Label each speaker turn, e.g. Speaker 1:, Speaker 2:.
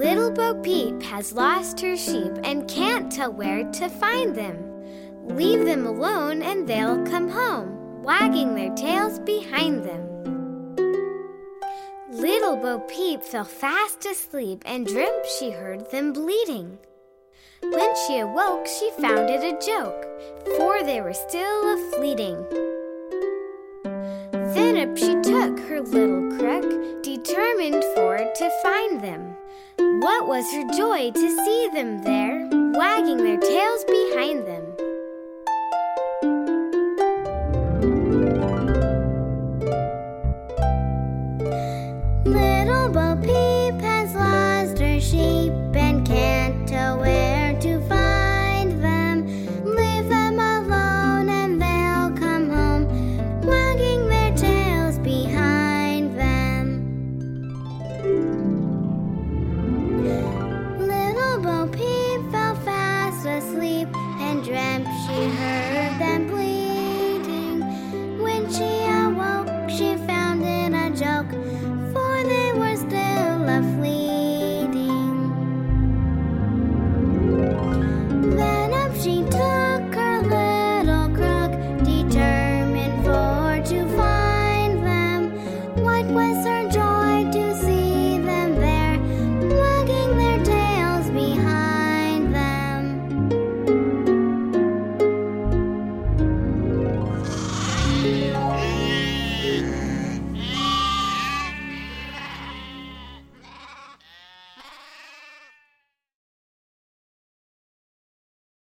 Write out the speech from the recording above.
Speaker 1: Little Bo Peep has lost her sheep and can't tell where to find them. Leave them alone and they'll come home, wagging their tails behind them. Little Bo Peep fell fast asleep and dreamt she heard them bleating. When she awoke, she found it a joke, for they were still a fleeting. Then up she took her little crook, determined for to find them. What was her joy to see them there, wagging their tails behind them.
Speaker 2: can have 咦